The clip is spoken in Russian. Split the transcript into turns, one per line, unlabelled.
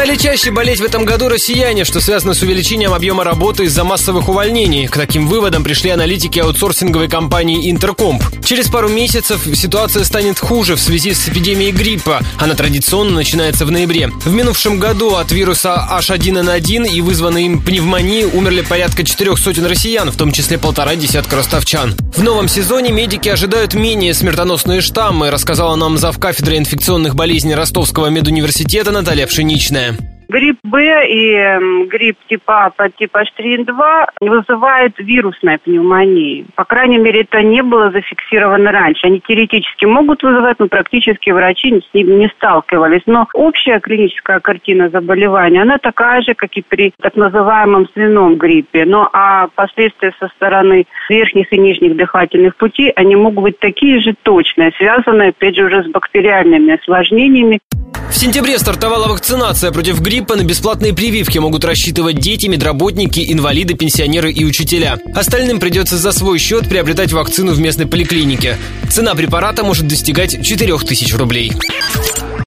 Стали чаще болеть в этом году россияне, что связано с увеличением объема работы из-за массовых увольнений. К таким выводам пришли аналитики аутсорсинговой компании Интеркомп. Через пару месяцев ситуация станет хуже в связи с эпидемией гриппа. Она традиционно начинается в ноябре. В минувшем году от вируса H1N1 и вызванной им пневмонии умерли порядка четырех сотен россиян, в том числе полтора десятка ростовчан. В новом сезоне медики ожидают менее смертоносные штаммы, рассказала нам зав кафедры инфекционных болезней Ростовского медуниверситета Наталья Пшеничная.
Грипп Б и грипп типа А по типа H3N2 вызывает вирусная пневмония. По крайней мере, это не было зафиксировано раньше. Они теоретически могут вызывать, но практически врачи с ним не сталкивались. Но общая клиническая картина заболевания, она такая же, как и при так называемом свином гриппе. Но а последствия со стороны верхних и нижних дыхательных путей, они могут быть такие же точные, связанные, опять же, уже с бактериальными осложнениями.
В сентябре стартовала вакцинация против гриппа. На бесплатные прививки могут рассчитывать дети, медработники, инвалиды, пенсионеры и учителя. Остальным придется за свой счет приобретать вакцину в местной поликлинике. Цена препарата может достигать 4000 рублей.